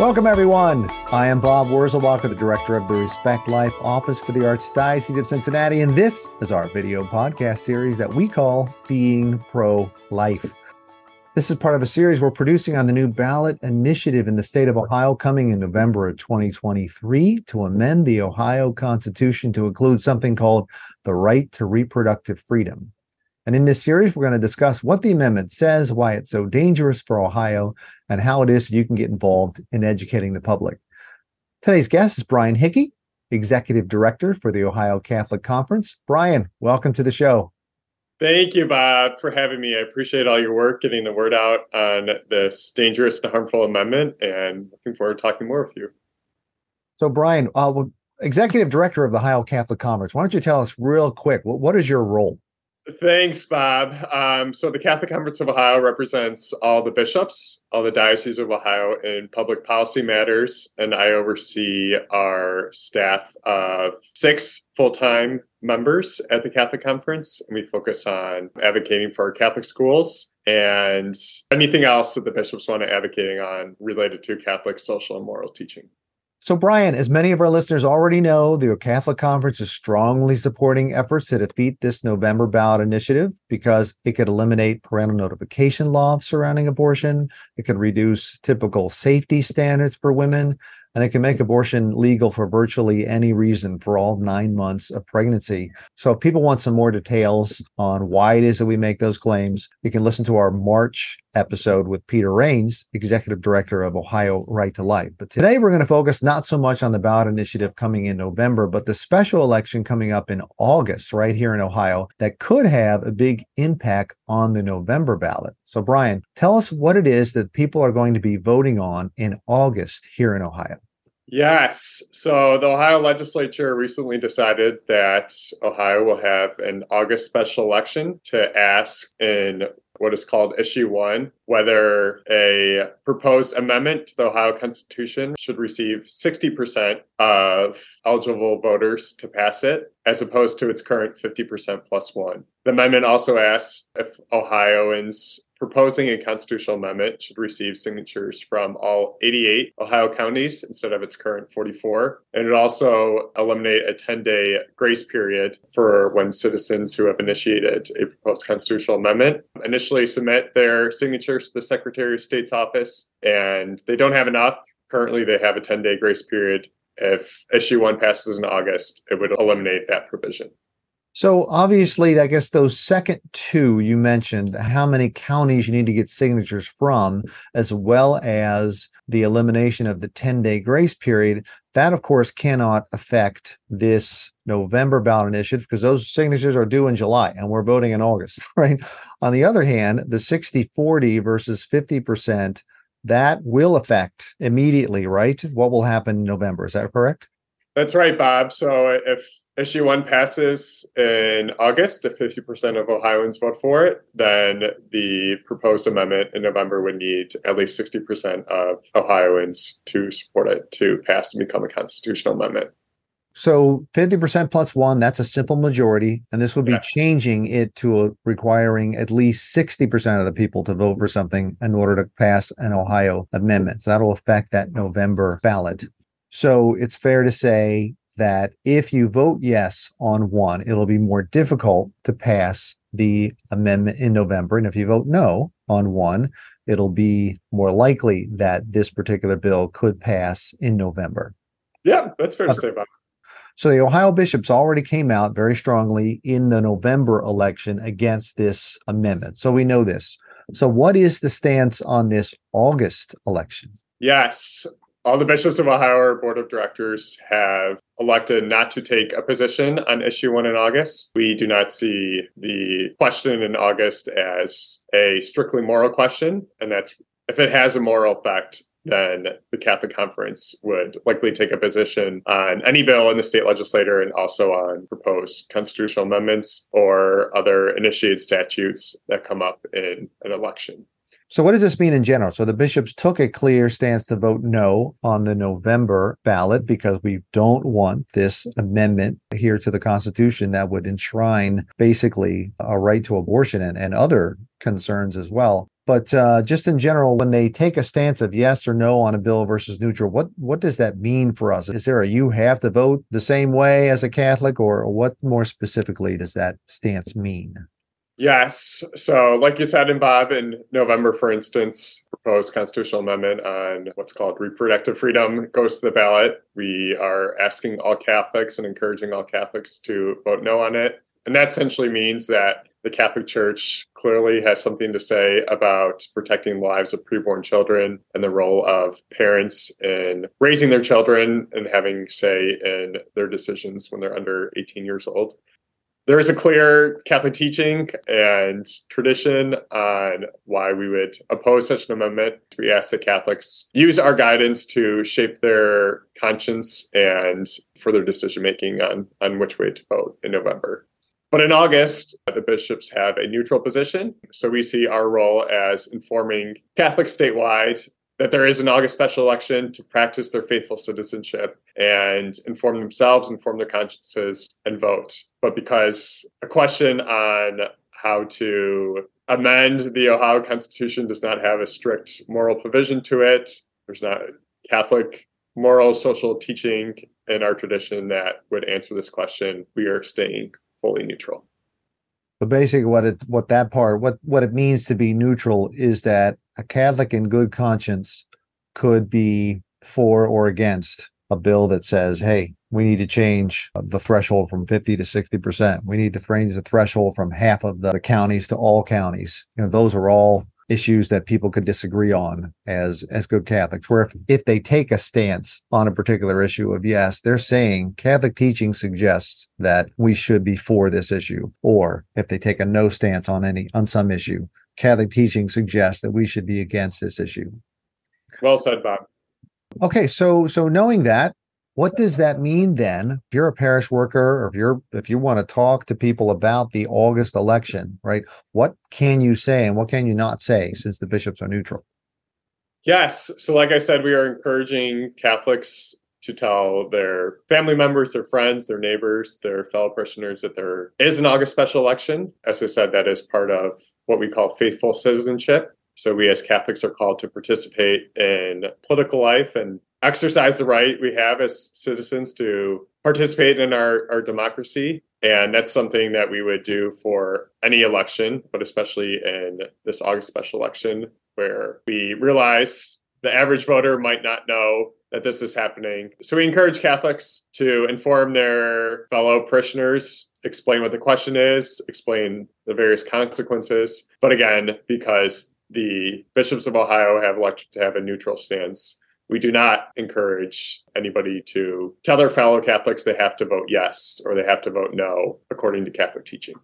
Welcome, everyone. I am Bob Wurzelbacher, the director of the Respect Life Office for the Archdiocese of Cincinnati, and this is our video podcast series that we call Being Pro Life. This is part of a series we're producing on the new ballot initiative in the state of Ohio coming in November of 2023 to amend the Ohio Constitution to include something called the right to reproductive freedom. And in this series, we're going to discuss what the amendment says, why it's so dangerous for Ohio, and how it is you can get involved in educating the public. Today's guest is Brian Hickey, Executive Director for the Ohio Catholic Conference. Brian, welcome to the show. Thank you, Bob, for having me. I appreciate all your work getting the word out on this dangerous and harmful amendment, and looking forward to talking more with you. So, Brian, uh, Executive Director of the Ohio Catholic Conference, why don't you tell us real quick what, what is your role? Thanks, Bob. Um, so, the Catholic Conference of Ohio represents all the bishops, all the dioceses of Ohio in public policy matters, and I oversee our staff of six full time members at the Catholic Conference. And we focus on advocating for Catholic schools and anything else that the bishops want to advocating on related to Catholic social and moral teaching. So, Brian, as many of our listeners already know, the Catholic Conference is strongly supporting efforts to defeat this November ballot initiative because it could eliminate parental notification law surrounding abortion. It could reduce typical safety standards for women and it can make abortion legal for virtually any reason for all nine months of pregnancy. So, if people want some more details on why it is that we make those claims, you can listen to our March episode with Peter Range, Executive Director of Ohio Right to Life. But today we're going to focus not so much on the ballot initiative coming in November, but the special election coming up in August right here in Ohio that could have a big impact on the November ballot. So, Brian, tell us what it is that people are going to be voting on in August here in Ohio. Yes. So the Ohio legislature recently decided that Ohio will have an August special election to ask in what is called issue one whether a proposed amendment to the Ohio Constitution should receive 60% of eligible voters to pass it, as opposed to its current 50% plus one. The amendment also asks if Ohioans proposing a constitutional amendment should receive signatures from all 88 Ohio counties instead of its current 44. And it also eliminate a 10-day grace period for when citizens who have initiated a proposed constitutional amendment initially submit their signatures to the Secretary of State's office, and they don't have enough. Currently, they have a 10-day grace period. If issue one passes in August, it would eliminate that provision. So obviously, I guess those second two you mentioned, how many counties you need to get signatures from, as well as the elimination of the 10 day grace period, that of course cannot affect this November ballot initiative because those signatures are due in July and we're voting in August, right? On the other hand, the 60 40 versus 50%, that will affect immediately, right? What will happen in November? Is that correct? That's right, Bob. So if issue one passes in August, if 50% of Ohioans vote for it, then the proposed amendment in November would need at least 60% of Ohioans to support it to pass and become a constitutional amendment. So 50% plus one, that's a simple majority. And this would be yes. changing it to a, requiring at least 60% of the people to vote for something in order to pass an Ohio amendment. So that'll affect that November ballot. So it's fair to say that if you vote yes on one, it'll be more difficult to pass the amendment in November. And if you vote no on one, it'll be more likely that this particular bill could pass in November. Yeah, that's fair to say, Bob. So the Ohio bishops already came out very strongly in the November election against this amendment. So we know this. So what is the stance on this August election? Yes all the bishops of Ohio board of directors have elected not to take a position on issue one in August. We do not see the question in August as a strictly moral question, and that's if it has a moral effect, then the Catholic Conference would likely take a position on any bill in the state legislature and also on proposed constitutional amendments or other initiated statutes that come up in an election. So, what does this mean in general? So, the bishops took a clear stance to vote no on the November ballot because we don't want this amendment here to the Constitution that would enshrine basically a right to abortion and, and other concerns as well. But uh, just in general, when they take a stance of yes or no on a bill versus neutral, what what does that mean for us? Is there a you have to vote the same way as a Catholic, or what more specifically does that stance mean? Yes. So, like you said, in Bob, in November, for instance, proposed constitutional amendment on what's called reproductive freedom goes to the ballot. We are asking all Catholics and encouraging all Catholics to vote no on it. And that essentially means that the Catholic Church clearly has something to say about protecting the lives of preborn children and the role of parents in raising their children and having say in their decisions when they're under 18 years old. There is a clear Catholic teaching and tradition on why we would oppose such an amendment. We ask that Catholics use our guidance to shape their conscience and further decision making on, on which way to vote in November. But in August, the bishops have a neutral position. So we see our role as informing Catholics statewide that there is an August special election to practice their faithful citizenship and inform themselves, inform their consciences, and vote. But because a question on how to amend the Ohio Constitution does not have a strict moral provision to it, there's not Catholic moral social teaching in our tradition that would answer this question. We are staying fully neutral. But basically, what it what that part what what it means to be neutral is that a Catholic in good conscience could be for or against a bill that says, "Hey, we need to change the threshold from 50 to 60 percent. We need to change the threshold from half of the counties to all counties." You know, those are all issues that people could disagree on as as good Catholics. Where if, if they take a stance on a particular issue of yes, they're saying Catholic teaching suggests that we should be for this issue, or if they take a no stance on any on some issue, Catholic teaching suggests that we should be against this issue. Well said, Bob. Okay, so so knowing that, what does that mean then if you're a parish worker or if you're if you want to talk to people about the august election right what can you say and what can you not say since the bishops are neutral yes so like i said we are encouraging catholics to tell their family members their friends their neighbors their fellow parishioners that there is an august special election as i said that is part of what we call faithful citizenship so we as catholics are called to participate in political life and exercise the right we have as citizens to participate in our, our democracy. And that's something that we would do for any election, but especially in this August special election, where we realize the average voter might not know that this is happening. So we encourage Catholics to inform their fellow parishioners, explain what the question is, explain the various consequences. But again, because the bishops of Ohio have elected to have a neutral stance, we do not encourage anybody to tell their fellow Catholics they have to vote yes or they have to vote no according to Catholic teaching.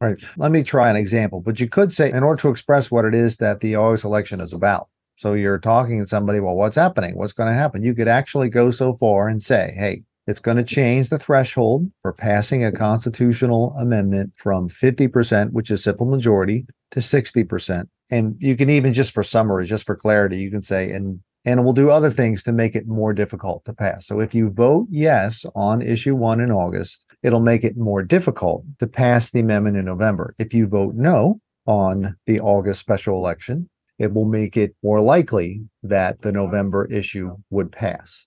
Right. Let me try an example. But you could say, in order to express what it is that the August election is about. So you're talking to somebody, well, what's happening? What's going to happen? You could actually go so far and say, hey, it's going to change the threshold for passing a constitutional amendment from 50%, which is simple majority, to 60%. And you can even just for summary, just for clarity, you can say, and and we'll do other things to make it more difficult to pass. So if you vote yes on issue one in August, it'll make it more difficult to pass the amendment in November. If you vote no on the August special election, it will make it more likely that the November issue would pass.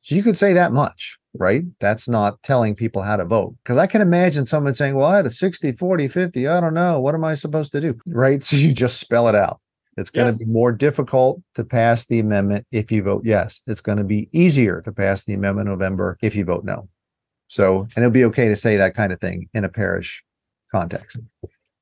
So you could say that much, right? That's not telling people how to vote. Because I can imagine someone saying, well, I had a 60, 40, 50. I don't know. What am I supposed to do? Right. So you just spell it out. It's going yes. to be more difficult to pass the amendment if you vote yes. It's going to be easier to pass the amendment in November if you vote no. So, and it'll be okay to say that kind of thing in a parish context.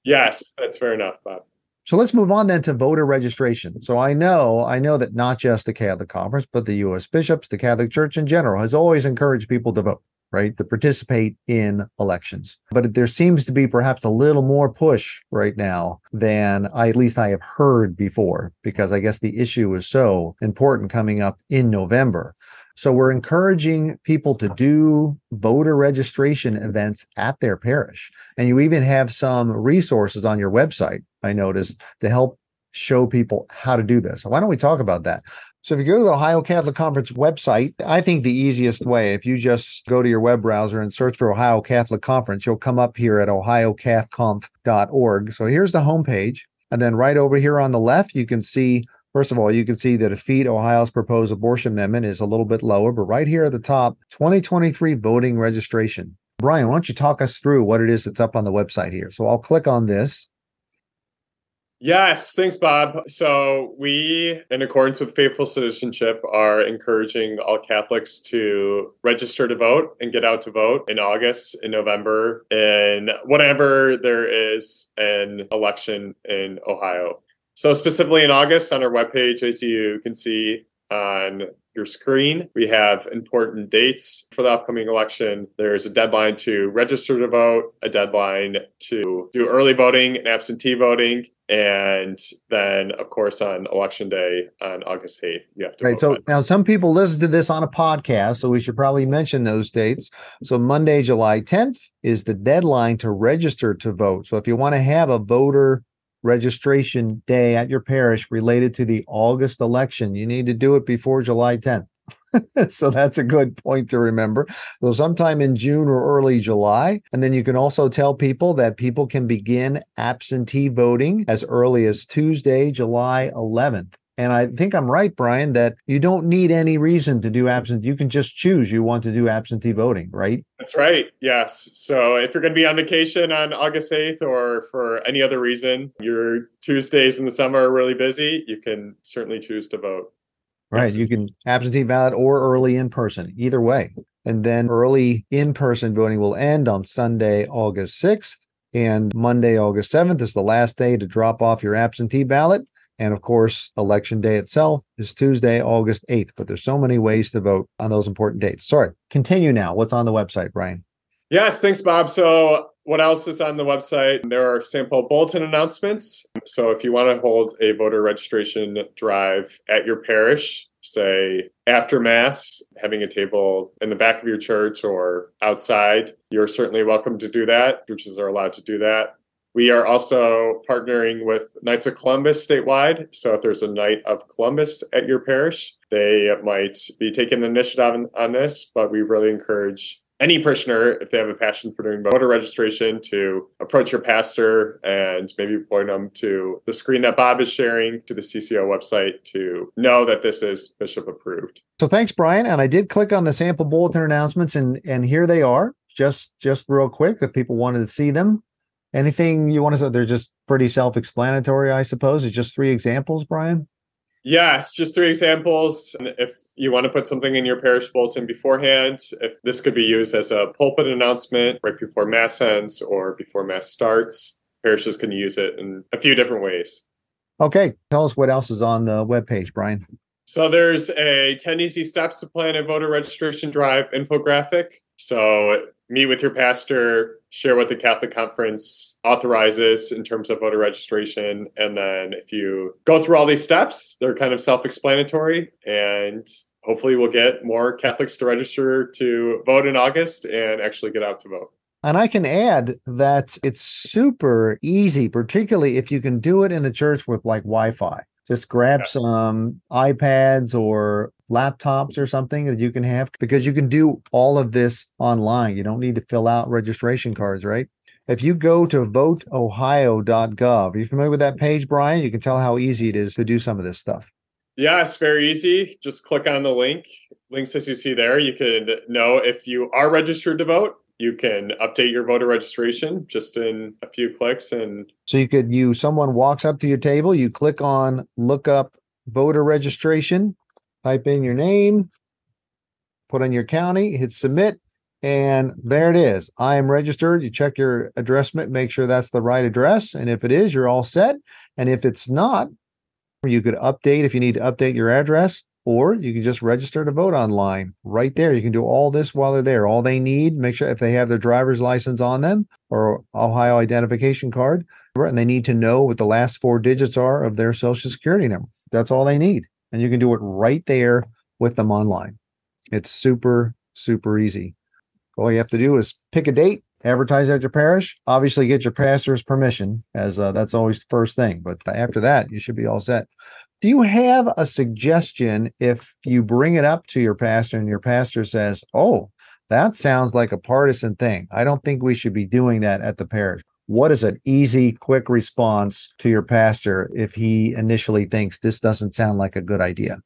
Yes, that's fair enough, Bob. So let's move on then to voter registration. So I know, I know that not just the Catholic Conference, but the U.S. bishops, the Catholic Church in general, has always encouraged people to vote right, to participate in elections. But there seems to be perhaps a little more push right now than I, at least I have heard before, because I guess the issue is so important coming up in November. So we're encouraging people to do voter registration events at their parish. And you even have some resources on your website, I noticed, to help show people how to do this. Why don't we talk about that? So if you go to the Ohio Catholic Conference website, I think the easiest way, if you just go to your web browser and search for Ohio Catholic Conference, you'll come up here at ohiocathconf.org. So here's the homepage. And then right over here on the left, you can see, first of all, you can see that defeat Ohio's proposed abortion amendment is a little bit lower, but right here at the top, 2023 voting registration. Brian, why don't you talk us through what it is that's up on the website here? So I'll click on this. Yes, thanks, Bob. So, we, in accordance with faithful citizenship, are encouraging all Catholics to register to vote and get out to vote in August, in November, in whatever there is an election in Ohio. So, specifically in August, on our webpage, as you can see on your screen. We have important dates for the upcoming election. There's a deadline to register to vote, a deadline to do early voting and absentee voting, and then, of course, on election day on August 8th, you have to right. So now some people listen to this on a podcast, so we should probably mention those dates. So Monday, July 10th is the deadline to register to vote. So if you want to have a voter registration day at your parish related to the August election. You need to do it before July 10th. so that's a good point to remember. So sometime in June or early July. And then you can also tell people that people can begin absentee voting as early as Tuesday, July 11th. And I think I'm right, Brian, that you don't need any reason to do absentee. You can just choose you want to do absentee voting, right? That's right. Yes. So if you're going to be on vacation on August 8th or for any other reason, your Tuesdays in the summer are really busy, you can certainly choose to vote. Right. You can absentee ballot or early in person, either way. And then early in person voting will end on Sunday, August 6th. And Monday, August 7th is the last day to drop off your absentee ballot. And of course, election day itself is Tuesday, August 8th. But there's so many ways to vote on those important dates. Sorry, continue now. What's on the website, Brian? Yes, thanks, Bob. So, what else is on the website? There are sample bulletin announcements. So, if you want to hold a voter registration drive at your parish, say after Mass, having a table in the back of your church or outside, you're certainly welcome to do that. Churches are allowed to do that. We are also partnering with Knights of Columbus statewide. So if there's a Knight of Columbus at your parish, they might be taking initiative on, on this, but we really encourage any parishioner, if they have a passion for doing voter registration, to approach your pastor and maybe point them to the screen that Bob is sharing to the CCO website to know that this is bishop approved. So thanks, Brian. And I did click on the sample bulletin announcements, and and here they are. Just just real quick, if people wanted to see them. Anything you want to say? They're just pretty self-explanatory, I suppose. It's just three examples, Brian. Yes, just three examples. If you want to put something in your parish bulletin beforehand, if this could be used as a pulpit announcement right before Mass ends or before Mass starts, parishes can use it in a few different ways. Okay, tell us what else is on the webpage, Brian. So there's a 10 easy steps to plan a voter registration drive infographic. So meet with your pastor, share what the Catholic Conference authorizes in terms of voter registration. And then if you go through all these steps, they're kind of self explanatory. And hopefully, we'll get more Catholics to register to vote in August and actually get out to vote. And I can add that it's super easy, particularly if you can do it in the church with like Wi Fi. Just grab yeah. some iPads or laptops or something that you can have because you can do all of this online. You don't need to fill out registration cards, right? If you go to voteohio.gov, are you familiar with that page, Brian? You can tell how easy it is to do some of this stuff. Yeah, it's very easy. Just click on the link. Links as you see there. You can know if you are registered to vote you can update your voter registration just in a few clicks and so you could you someone walks up to your table you click on look up voter registration type in your name put in your county hit submit and there it is i am registered you check your address make sure that's the right address and if it is you're all set and if it's not you could update if you need to update your address or you can just register to vote online right there. You can do all this while they're there. All they need, make sure if they have their driver's license on them or Ohio identification card, and they need to know what the last four digits are of their social security number. That's all they need. And you can do it right there with them online. It's super, super easy. All you have to do is pick a date, advertise at your parish, obviously get your pastor's permission, as uh, that's always the first thing. But after that, you should be all set. Do you have a suggestion if you bring it up to your pastor and your pastor says, Oh, that sounds like a partisan thing. I don't think we should be doing that at the parish. What is an easy, quick response to your pastor if he initially thinks this doesn't sound like a good idea?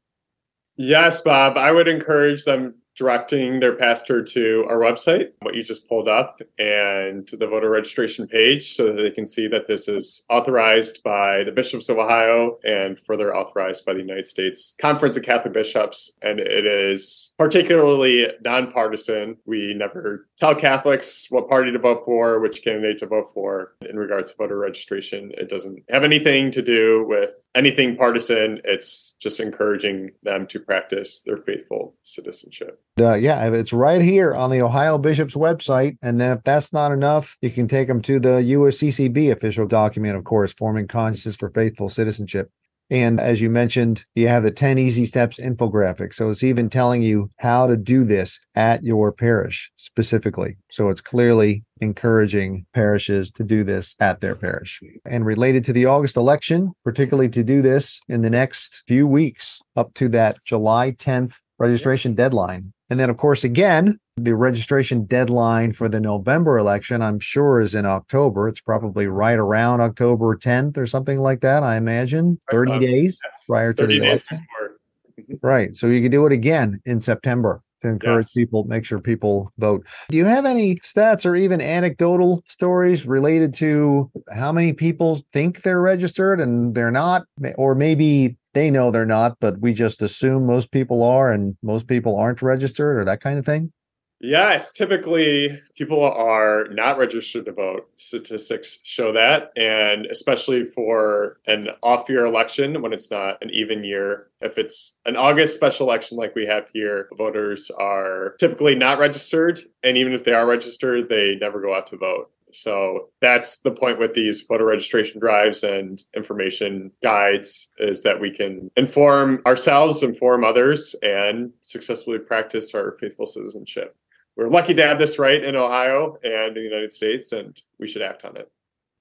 Yes, Bob. I would encourage them directing their pastor to our website, what you just pulled up, and the voter registration page so that they can see that this is authorized by the bishops of Ohio and further authorized by the United States Conference of Catholic Bishops. And it is particularly nonpartisan. We never tell Catholics what party to vote for, which candidate to vote for in regards to voter registration. It doesn't have anything to do with anything partisan. It's just encouraging them to practice their faithful citizenship. Uh, yeah, it's right here on the Ohio Bishop's website. And then if that's not enough, you can take them to the USCCB official document, of course, Forming Consciences for Faithful Citizenship. And as you mentioned, you have the 10 easy steps infographic. So it's even telling you how to do this at your parish specifically. So it's clearly encouraging parishes to do this at their parish. And related to the August election, particularly to do this in the next few weeks up to that July 10th registration deadline. And then, of course, again, the registration deadline for the November election, I'm sure, is in October. It's probably right around October 10th or something like that, I imagine, 30 um, days yes. prior to the election. Right. So you can do it again in September to encourage yes. people, make sure people vote. Do you have any stats or even anecdotal stories related to how many people think they're registered and they're not? Or maybe they know they're not, but we just assume most people are and most people aren't registered or that kind of thing? Yes, typically people are not registered to vote. Statistics show that. And especially for an off year election when it's not an even year. If it's an August special election like we have here, voters are typically not registered. And even if they are registered, they never go out to vote. So that's the point with these voter registration drives and information guides is that we can inform ourselves, inform others, and successfully practice our faithful citizenship. We're lucky to have this right in Ohio and in the United States, and we should act on it.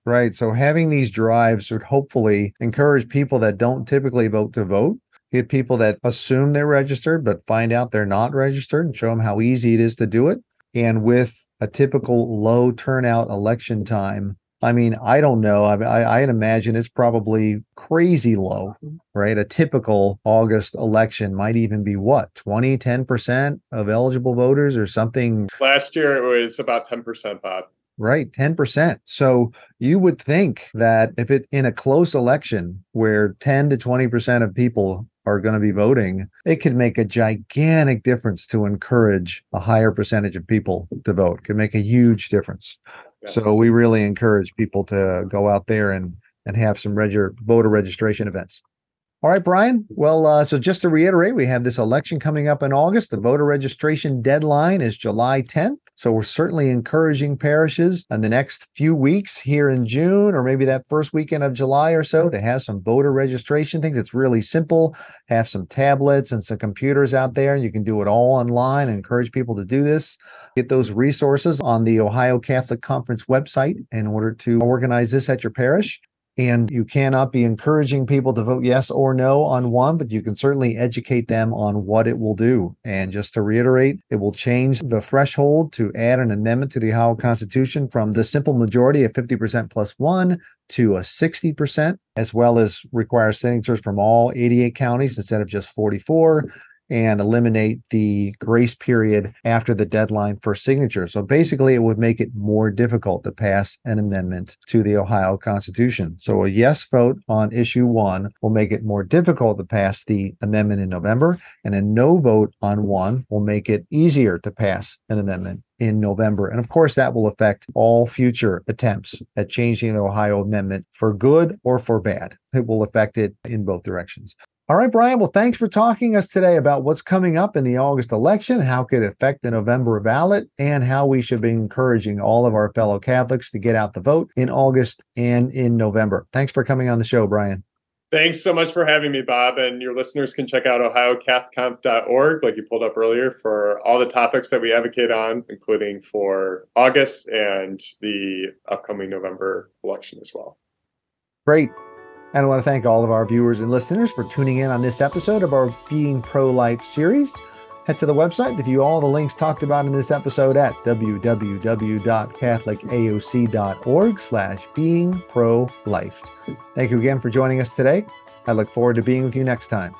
Right. So having these drives would hopefully encourage people that don't typically vote to vote get people that assume they're registered but find out they're not registered and show them how easy it is to do it. And with a typical low turnout election time. I mean, I don't know. I, I, I'd imagine it's probably crazy low, right? A typical August election might even be what, 20, 10% of eligible voters or something? Last year it was about 10%, Bob. Right, 10%. So you would think that if it in a close election where 10 to 20% of people are going to be voting, it could make a gigantic difference to encourage a higher percentage of people to vote. It could make a huge difference. Yes. So we really encourage people to go out there and and have some reg- voter registration events. All right, Brian. Well, uh, so just to reiterate, we have this election coming up in August. The voter registration deadline is July 10th. So we're certainly encouraging parishes in the next few weeks here in June, or maybe that first weekend of July or so, to have some voter registration things. It's really simple. Have some tablets and some computers out there. You can do it all online. encourage people to do this. Get those resources on the Ohio Catholic Conference website in order to organize this at your parish. And you cannot be encouraging people to vote yes or no on one, but you can certainly educate them on what it will do. And just to reiterate, it will change the threshold to add an amendment to the Ohio Constitution from the simple majority of 50% plus one to a 60%, as well as require signatures from all 88 counties instead of just 44 and eliminate the grace period after the deadline for signature. So basically, it would make it more difficult to pass an amendment to the Ohio Constitution. So a yes vote on issue one will make it more difficult to pass the amendment in November, and a no vote on one will make it easier to pass an amendment in November. And of course, that will affect all future attempts at changing the Ohio Amendment for good or for bad. It will affect it in both directions. All right, Brian. Well, thanks for talking us today about what's coming up in the August election, how it could affect the November ballot, and how we should be encouraging all of our fellow Catholics to get out the vote in August and in November. Thanks for coming on the show, Brian. Thanks so much for having me, Bob. And your listeners can check out ohiocathconf.org, like you pulled up earlier, for all the topics that we advocate on, including for August and the upcoming November election as well. Great. And I want to thank all of our viewers and listeners for tuning in on this episode of our Being Pro Life series. Head to the website to view all the links talked about in this episode at www.catholicaoc.org slash being pro life. Thank you again for joining us today. I look forward to being with you next time.